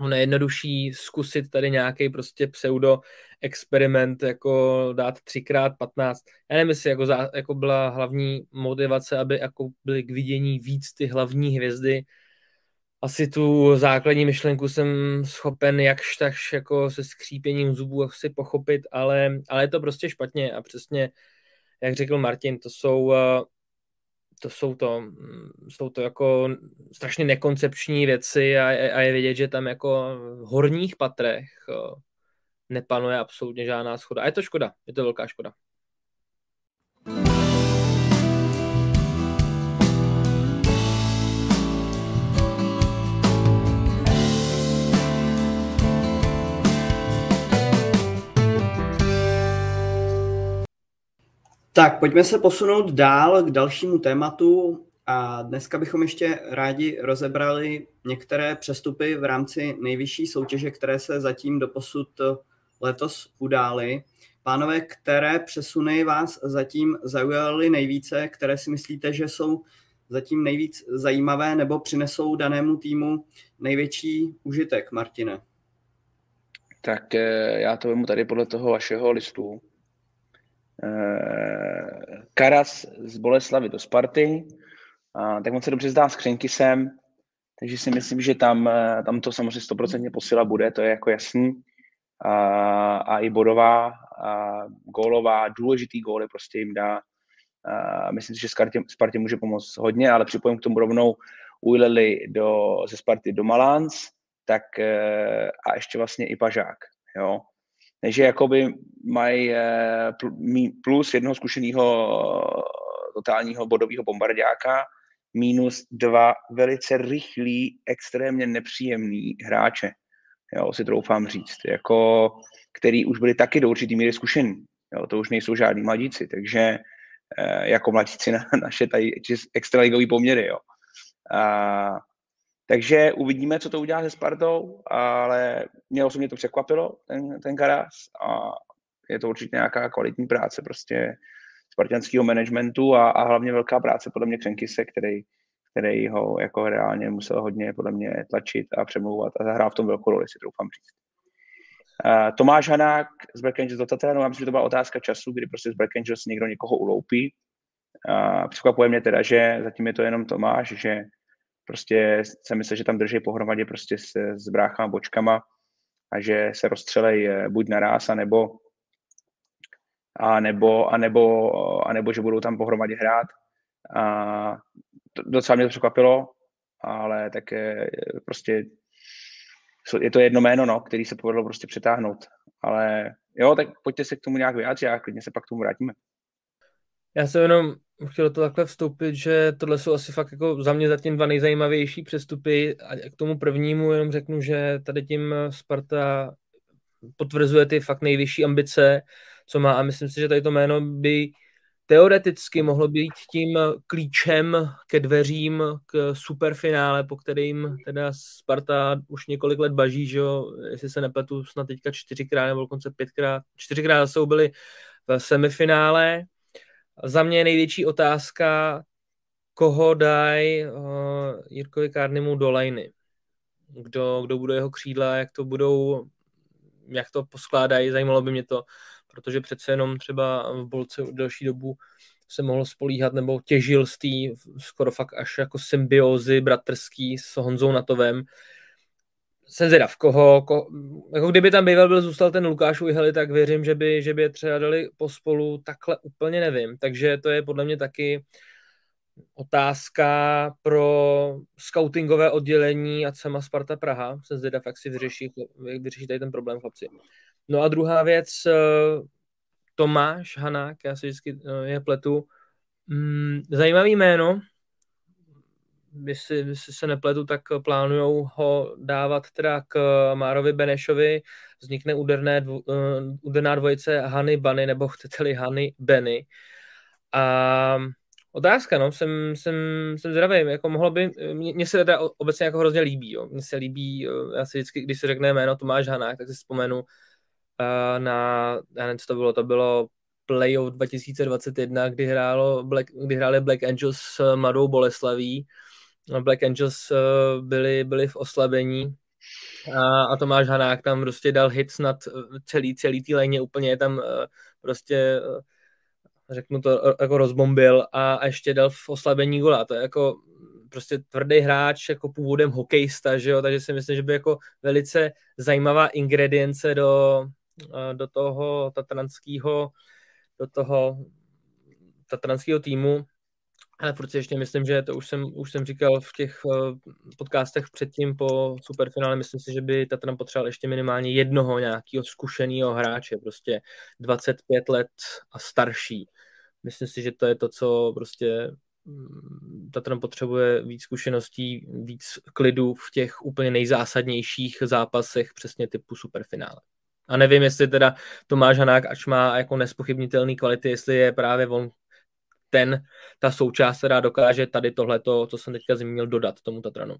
nejjednodušší zkusit tady nějaký prostě pseudo experiment, jako dát 3x15. Já nevím, jestli jako, jako byla hlavní motivace, aby jako byly k vidění víc ty hlavní hvězdy. Asi tu základní myšlenku jsem schopen jakž takž jako se skřípěním zubů asi pochopit, ale, ale je to prostě špatně a přesně, jak řekl Martin, to jsou to jsou to, jsou to jako strašně nekoncepční věci a, a je vidět, že tam jako v horních patrech nepanuje absolutně žádná schoda. A je to škoda, je to velká škoda. Tak, pojďme se posunout dál k dalšímu tématu a dneska bychom ještě rádi rozebrali některé přestupy v rámci nejvyšší soutěže, které se zatím doposud letos udály. Pánové, které přesuny vás zatím zaujaly nejvíce, které si myslíte, že jsou zatím nejvíc zajímavé nebo přinesou danému týmu největší užitek, Martine? Tak eh, já to vemu tady podle toho vašeho listu. Eh, Karas z Boleslavy do Sparty, tak on se dobře zdá s Křenkysem, takže si myslím, že tam, eh, tam to samozřejmě stoprocentně posila bude, to je jako jasný. A, a i bodová, a gólová, důležitý góly prostě jim dá. A myslím si, že Spartě, Spartě může pomoct hodně, ale připojím k tomu rovnou Ujleli do, ze Sparty do Malans, tak eh, a ještě vlastně i Pažák. Jo. Takže jakoby mají eh, plus jednoho zkušeného totálního bodového bombardáka, minus dva velice rychlí, extrémně nepříjemný hráče, jo, si troufám říct, jako, který už byli taky do určitý míry zkušený. Jo, to už nejsou žádní mladíci, takže eh, jako mladíci na naše tady extraligový poměry. Jo. A, takže uvidíme, co to udělá se Spartou, ale mě osobně to překvapilo, ten, ten Karas, a je to určitě nějaká kvalitní práce prostě spartianského managementu a, a hlavně velká práce podle mě Křenkise, který, který ho jako reálně musel hodně podle mě tlačit a přemlouvat a zahrál v tom velkou roli, si troufám říct. Uh, Tomáš Hanák z Black Angels do Tatranu, já myslím, že to byla otázka času, kdy prostě z Black Angels někdo někoho uloupí. Uh, překvapuje mě teda, že zatím je to jenom Tomáš, že prostě se myslí, že tam drží pohromadě prostě s, s bráchama, bočkama a že se rozstřelej eh, buď naraz, anebo, a nebo, a nebo, a nebo že budou tam pohromadě hrát. A docela mě to překvapilo, ale tak je, prostě je to jedno jméno, no, který se povedlo prostě přetáhnout. Ale jo, tak pojďte se k tomu nějak vyjádřit a klidně se pak k tomu vrátíme. Já jsem jenom chtěl to takhle vstoupit, že tohle jsou asi fakt jako za mě zatím dva nejzajímavější přestupy a k tomu prvnímu jenom řeknu, že tady tím Sparta potvrzuje ty fakt nejvyšší ambice, co má. A myslím si, že tady to jméno by teoreticky mohlo být tím klíčem ke dveřím k superfinále, po kterým teda Sparta už několik let baží, že jo, jestli se nepletu, snad teďka čtyřikrát nebo dokonce pětkrát, čtyřikrát jsou byli v semifinále, za mě největší otázka, koho dají uh, Jirkovi Kárnimu do liny. Kdo, kdo bude jeho křídla, jak to budou, jak to poskládají, zajímalo by mě to, protože přece jenom třeba v Bolce delší dobu se mohl spolíhat nebo těžil z té skoro fakt až jako symbiozy bratrský s Honzou Natovem, jsem zvědav, koho, koho, jako kdyby tam býval byl zůstal ten Lukáš Ujheli, tak věřím, že by, že by je třeba dali pospolu, takhle úplně nevím, takže to je podle mě taky otázka pro scoutingové oddělení a CEMA Sparta Praha. Jsem zvědav, jak si vyřeší, jak vyřeší tady ten problém, chlapci. No a druhá věc, eh, Tomáš Hanák, já si vždycky eh, je pletu. Mm, zajímavý jméno, jestli, jestli se nepletu, tak plánují ho dávat teda k Márovi Benešovi. Vznikne úderné, dvo, uh, úderná dvojice Hany Bany, nebo chcete-li Hany Benny. A otázka, no, jsem, jsem, jsem zdravý, jako mohlo by, mně se teda obecně jako hrozně líbí, jo. Mně se líbí, já si vždycky, když se řekne jméno Tomáš Hanák, tak si vzpomenu na, já nevím, co to bylo, to bylo playoff 2021, kdy, hrálo Black, kdy hráli Black Angels s Mladou Boleslaví Black Angels eh, byli, byli v oslabení a, a Tomáš Hanák tam prostě dal hit snad eh, celý, celý tý léně, úplně je tam eh, prostě řeknu to, jako rozbombil a, a ještě dal v oslabení gola. To je jako prostě tvrdý hráč, jako původem hokejista, že jo? takže si myslím, že by jako velice zajímavá ingredience do, do toho tatranského do toho tatranského týmu ale furt si ještě myslím, že to už jsem, už jsem říkal v těch uh, podcastech předtím po superfinále, myslím si, že by Tatran potřeboval ještě minimálně jednoho nějakého zkušeného hráče, prostě 25 let a starší. Myslím si, že to je to, co prostě mm, Tatran potřebuje víc zkušeností, víc klidu v těch úplně nejzásadnějších zápasech, přesně typu superfinále. A nevím, jestli teda Tomáš Hanák, ač má jako nespochybnitelný kvality, jestli je právě on ten, ta součást, která dokáže tady tohleto, co jsem teďka zmínil, dodat tomu Tatranu.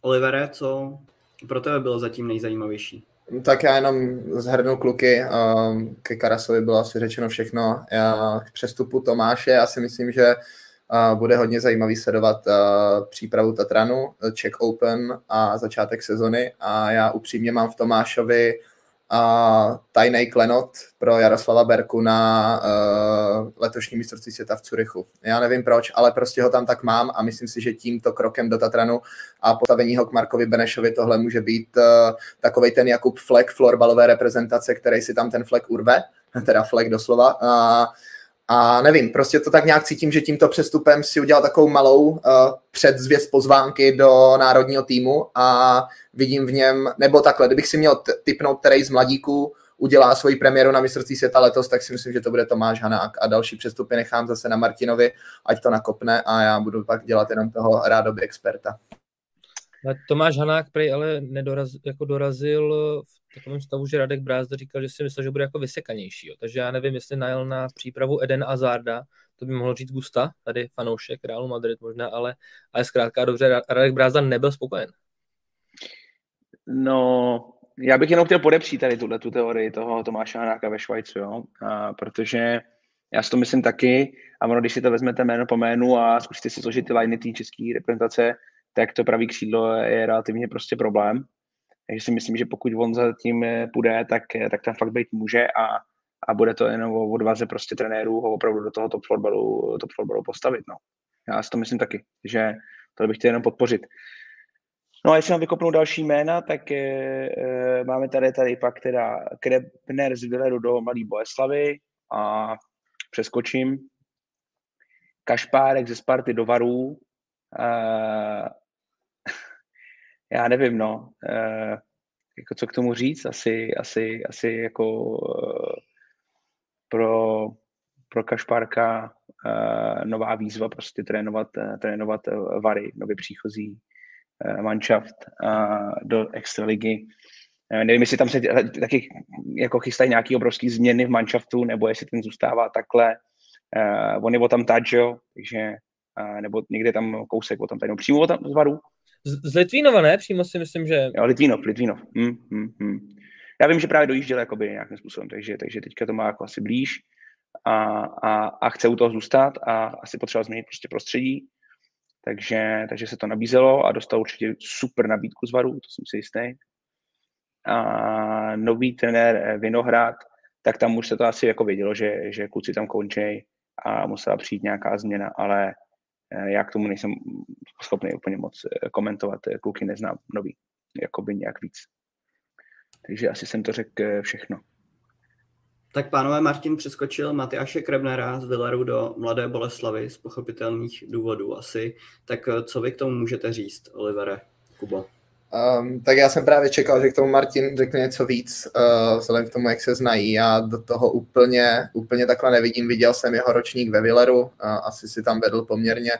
Olivere, co pro tebe bylo zatím nejzajímavější? Tak já jenom zhrnu kluky, ke Karasovi bylo asi řečeno všechno. Já k přestupu Tomáše, já si myslím, že bude hodně zajímavý sledovat přípravu Tatranu, Czech Open a začátek sezony a já upřímně mám v Tomášovi a tajný klenot pro Jaroslava Berku na uh, letošní mistrovství světa v Curychu. Já nevím proč, ale prostě ho tam tak mám a myslím si, že tímto krokem do Tatranu a postavení ho k Markovi Benešovi tohle může být uh, takovej ten Jakub Fleck florbalové reprezentace, který si tam ten Fleck urve, teda Fleck doslova. Uh, a nevím, prostě to tak nějak cítím, že tímto přestupem si udělal takovou malou uh, předzvěst pozvánky do národního týmu a vidím v něm, nebo takhle, kdybych si měl typnout, který z mladíků udělá svoji premiéru na mistrovství světa letos, tak si myslím, že to bude Tomáš Hanák a další přestupy nechám zase na Martinovi, ať to nakopne a já budu pak dělat jenom toho rádoby experta. Tomáš Hanák prej ale nedoraz, jako dorazil v takovém stavu, že Radek Brázda říkal, že si myslel, že bude jako vysekanější. Jo. Takže já nevím, jestli najel na přípravu Eden Azarda, to by mohl říct Gusta, tady fanoušek Realu Madrid možná, ale, ale zkrátka dobře, Radek Brázda nebyl spokojen. No, já bych jenom chtěl podepřít tady tuhle tu teorii toho Tomáše Hanáka ve Švajcu, jo? A, protože já si to myslím taky, a ono, když si to vezmete jméno po jménu a zkusíte si složit ty liney té české reprezentace, tak to pravý křídlo je relativně prostě problém. Takže si myslím, že pokud on za tím půjde, tak, tak ten fakt být může a, a bude to jenom o odvaze prostě trenérů ho opravdu do toho top florbalu, top postavit. No. Já si to myslím taky, že to bych chtěl jenom podpořit. No a jestli mám vykopnout další jména, tak e, e, máme tady tady pak teda Krebner z Villeru do Malý Boleslavy a přeskočím. Kašpárek ze Sparty do Varů. E, já nevím, no. E, jako co k tomu říct? Asi, asi, asi jako e, pro, pro Kašpárka e, nová výzva prostě trénovat, trénovat Vary, nově příchozí Eh, Mannschaft do extraligy. Eh, nevím, jestli tam se taky jako chystají nějaké obrovské změny v Mannschaftu, nebo jestli ten zůstává takhle. Uh, on je tam tač, jo, takže uh, nebo někde tam kousek tam tady, no, přímo tam z Varu. Z, Litvínova, ne? Přímo si myslím, že... Jo, Litvínov, Litvínov. Hmm, hmm, hmm. Já vím, že právě dojížděl jakoby nějakým způsobem, takže, takže teďka to má jako asi blíž a, a, a chce u toho zůstat a asi potřeba změnit prostě prostředí takže, takže se to nabízelo a dostal určitě super nabídku z Varu, to jsem si jistý. A nový trenér eh, Vinohrad, tak tam už se to asi jako vědělo, že, že kluci tam končí a musela přijít nějaká změna, ale já k tomu nejsem schopný úplně moc eh, komentovat, kluky neznám nový, jako by nějak víc. Takže asi jsem to řekl všechno. Tak pánové Martin přeskočil Matyáše Krebnera z Villeru do Mladé Boleslavy z pochopitelných důvodů asi. Tak eh, co vy k tomu můžete říct, Olivere, Kubo? Um, tak já jsem právě čekal, že k tomu Martin řekne něco víc, uh, vzhledem k tomu, jak se znají. Já do toho úplně, úplně takhle nevidím. Viděl jsem jeho ročník ve Villeru, uh, asi si tam vedl poměrně,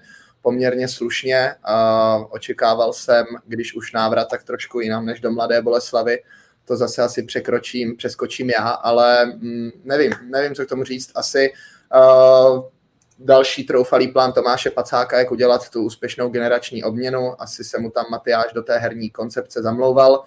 poměrně slušně. Uh, očekával jsem, když už návrat, tak trošku jinam než do Mladé Boleslavy. To zase asi překročím, přeskočím já, ale mm, nevím, nevím, co k tomu říct. Asi uh, další troufalý plán Tomáše Pacáka, jak udělat tu úspěšnou generační obměnu. Asi se mu tam Matyáš do té herní koncepce zamlouval.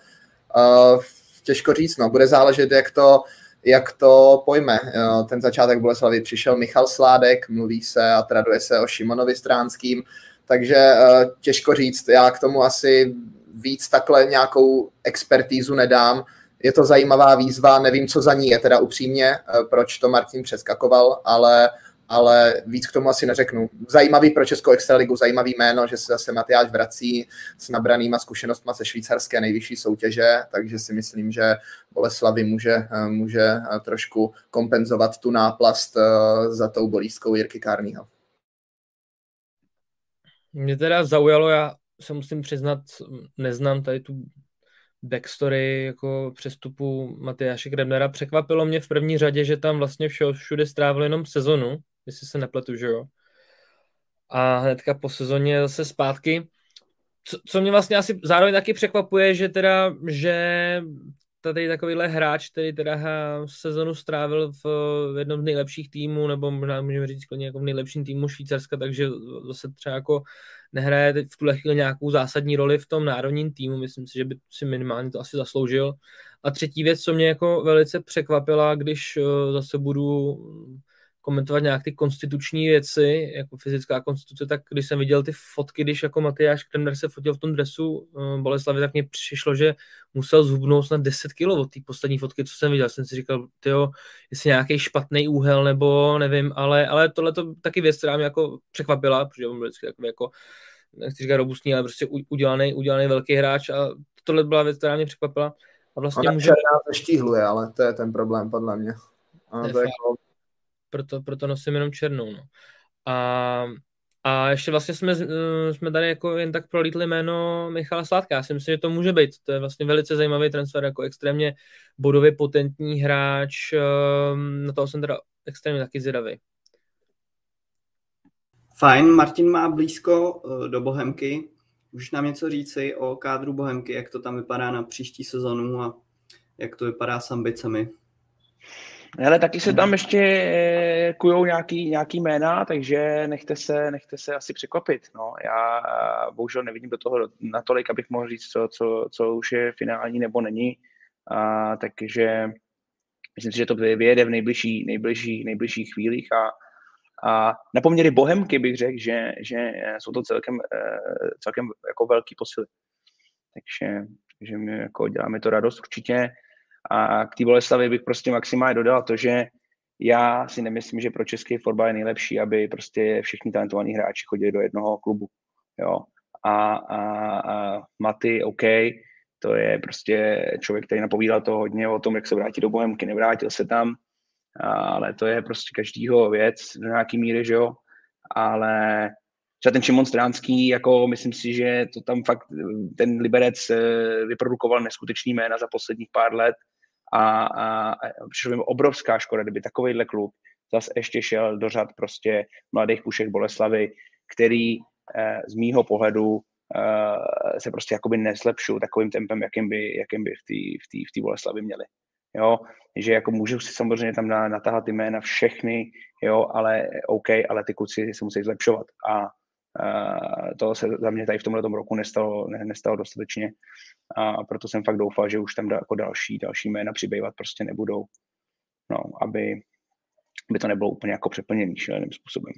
Uh, těžko říct, no, bude záležet, jak to, jak to pojme. Uh, ten začátek Boleslavy přišel Michal Sládek, mluví se a traduje se o Šimonovi Stránským, takže uh, těžko říct, já k tomu asi víc takhle nějakou expertízu nedám. Je to zajímavá výzva, nevím, co za ní je teda upřímně, proč to Martin přeskakoval, ale uh, ale víc k tomu asi neřeknu. Zajímavý pro Českou extraligu, zajímavý jméno, že se zase Matyáš vrací s nabranýma zkušenostma ze švýcarské nejvyšší soutěže, takže si myslím, že Boleslavy může, může trošku kompenzovat tu náplast eh, za tou bolískou Jirky Kárnýho. Mě teda zaujalo, já se musím přiznat, neznám tady tu backstory jako přestupu Matyáše Krebnera. Překvapilo mě v první řadě, že tam vlastně všude strávil jenom sezonu, jestli se nepletu, že jo. A hnedka po sezóně zase zpátky. Co, co mě vlastně asi zároveň taky překvapuje, že teda, že tady takovýhle hráč, který teda sezonu strávil v, v jednom z nejlepších týmů, nebo možná můžeme říct jako v nejlepším týmu Švýcarska, takže zase třeba jako nehraje teď v tuhle chvíli nějakou zásadní roli v tom národním týmu, myslím si, že by si minimálně to asi zasloužil. A třetí věc, co mě jako velice překvapila, když eh, zase budu komentovat nějak ty konstituční věci, jako fyzická konstituce, tak když jsem viděl ty fotky, když jako Matyáš Kremner se fotil v tom dresu uh, Boleslavy, tak mně přišlo, že musel zhubnout na 10 kg od té poslední fotky, co jsem viděl. Jsem si říkal, tyjo, jestli nějaký špatný úhel, nebo nevím, ale, ale tohle to taky věc, která mě jako překvapila, protože on byl vždycky takový jako, nechci říkat robustní, ale prostě udělaný, udělaný velký hráč a tohle byla věc, která mě překvapila. A vlastně může... štíhluje, ale to je ten problém podle mě. A to je jako proto, proto nosím jenom černou. No. A, a ještě vlastně jsme, eh, jsme tady jako jen tak prolítli jméno Michala Sládka. Já si myslím, že to může být. To je vlastně velice zajímavý transfer, jako extrémně bodově potentní hráč. Ehm, na toho jsem teda extrémně taky zvědavý. Fajn, Martin má blízko eh, do Bohemky. Můžeš nám něco říci o kádru Bohemky, jak to tam vypadá na příští sezonu a jak to vypadá s ambicemi? Ale taky se tam ještě eh, kujou nějaký, nějaký jména, takže nechte se, nechte se asi překvapit. No, já bohužel nevidím do toho natolik, abych mohl říct, co, co, co už je finální nebo není. A, takže myslím si, že to vyjede v nejbližší, nejbližší, nejbližších chvílích a, a na poměry Bohemky bych řekl, že, že jsou to celkem, eh, celkem jako velký posily. Takže, takže my jako děláme to radost určitě. A k té Boleslavi bych prostě maximálně dodal to, že já si nemyslím, že pro český fotbal je nejlepší, aby prostě všichni talentovaní hráči chodili do jednoho klubu. Jo. A, a, a Maty, OK, to je prostě člověk, který napovídal to hodně o tom, jak se vrátí do Bohemky, nevrátil se tam, ale to je prostě každýho věc do nějaký míry, že jo. Ale třeba ten Šimon Stránský, jako myslím si, že to tam fakt ten Liberec eh, vyprodukoval neskutečný jména za posledních pár let a, a, a přišlo mi obrovská škoda, kdyby takovýhle klub zase ještě šel do řad prostě mladých pušek Boleslavy, který eh, z mýho pohledu eh, se prostě jakoby neslepšují takovým tempem, jakým by, jakým by v té v v Boleslavi měli. Jo, že jako můžu si samozřejmě tam natáhat ty jména všechny, jo, ale OK, ale ty kluci se musí zlepšovat. A to se za mě tady v tomhle roku nestalo, ne, nestalo dostatečně a proto jsem fakt doufal, že už tam jako další, další jména přibývat prostě nebudou, no, aby, aby to nebylo úplně jako přeplněný šíleným způsobem.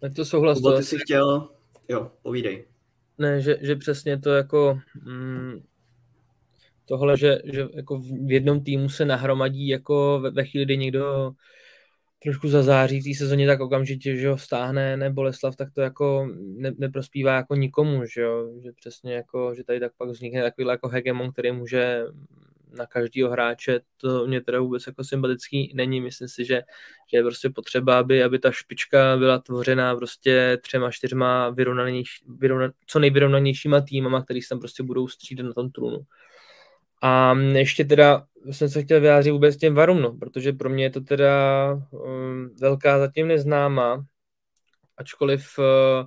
Tak to souhlas. To ty jsi chtěl, jo, povídej. Ne, že, že přesně to jako mm, tohle, že, že jako v jednom týmu se nahromadí jako ve, ve chvíli, kdy někdo trošku zazáří v té sezóně, tak okamžitě, že ho stáhne ne Boleslav, tak to jako ne, neprospívá jako nikomu, že jo, že přesně jako, že tady tak pak vznikne takový jako hegemon, který může na každého hráče, to mě teda vůbec jako sympatický není. Myslím si, že, že je prostě potřeba, aby, aby ta špička byla tvořena prostě třema, čtyřma vyrovnanější, vyrovna, co nejvyrovnanějšíma týmama, který se tam prostě budou střídat na tom trůnu. A ještě teda jsem se chtěl vyjádřit vůbec těm varům, no, protože pro mě je to teda um, velká zatím neznámá, ačkoliv uh,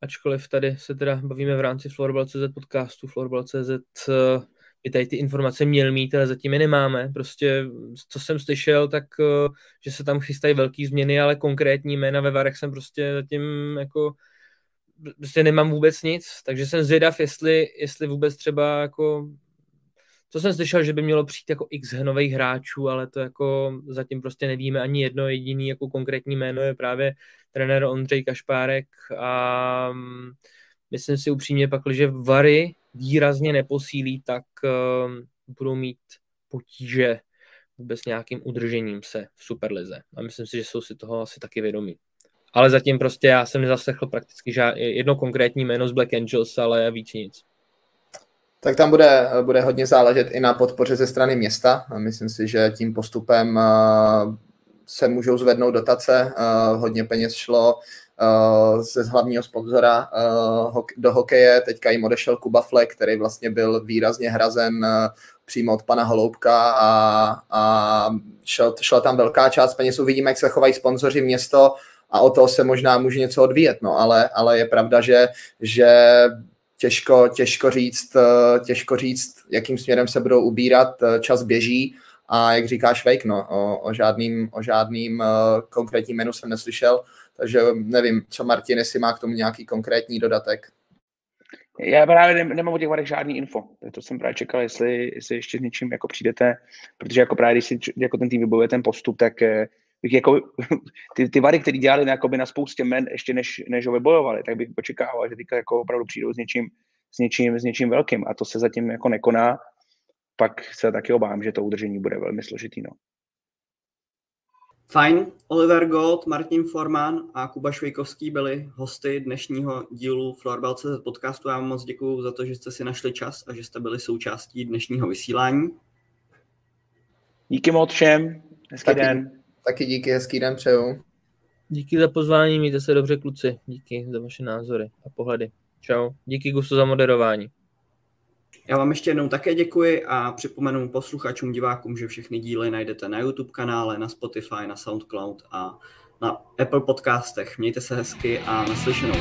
ačkoliv tady se teda bavíme v rámci Florbal.cz podcastu, Florbal.cz by tady ty informace měl mít, ale zatím je nemáme. Prostě, co jsem slyšel, tak že se tam chystají velké změny, ale konkrétní jména ve Varech jsem prostě zatím jako prostě nemám vůbec nic, takže jsem zvědav, jestli, jestli vůbec třeba jako to jsem slyšel, že by mělo přijít jako x nových hráčů, ale to jako zatím prostě nevíme ani jedno jediný jako konkrétní jméno je právě trenér Ondřej Kašpárek a mm, myslím si upřímně pak, že Vary výrazně neposílí, tak uh, budou mít potíže vůbec nějakým udržením se v Superlize. A myslím si, že jsou si toho asi taky vědomí. Ale zatím prostě já jsem nezaslechl prakticky žád, jedno konkrétní jméno z Black Angels, ale víc nic. Tak tam bude, bude hodně záležet i na podpoře ze strany města. Myslím si, že tím postupem uh, se můžou zvednout dotace. Uh, hodně peněz šlo uh, ze hlavního sponzora do hokeje. Teďka jim odešel Kuba Fleck, který vlastně byl výrazně hrazen přímo od pana Holoubka a, a šel, šla tam velká část peněz. Uvidíme, jak se chovají sponzoři město a o toho se možná může něco odvíjet. No, ale, ale je pravda, že, že těžko, těžko, říct, eh, těžko říct, jakým směrem se budou ubírat, eh, čas běží a jak říkáš Vejk, no, o, o žádným, o žádným uh, konkrétním jménu jsem neslyšel, takže nevím, co Martin, jestli má k tomu nějaký konkrétní dodatek. Já právě nemám o těch varech žádný info, to jsem právě čekal, jestli, jestli ještě s něčím jako přijdete, protože jako právě když si jako ten tým vybojuje ten postup, tak jako, ty, ty vary, které dělali na, na spoustě men, ještě než, než ho vybojovali, tak bych očekával, že teďka jako opravdu přijdou s něčím, s něčím, s něčím velkým a to se zatím jako nekoná, pak se taky obávám, že to udržení bude velmi složitý. No. Fajn, Oliver Gold, Martin Forman a Kuba Švejkovský byli hosty dnešního dílu Florbal.cz podcastu. Já vám moc děkuji za to, že jste si našli čas a že jste byli součástí dnešního vysílání. Díky moc všem, hezký den. Taky díky, hezký den přeju. Díky za pozvání, mějte se dobře kluci. Díky za vaše názory a pohledy. Čau. Díky Gusto za moderování. Já vám ještě jednou také děkuji a připomenu posluchačům, divákům, že všechny díly najdete na YouTube kanále, na Spotify, na SoundCloud a na Apple podcastech. Mějte se hezky a naslyšenou.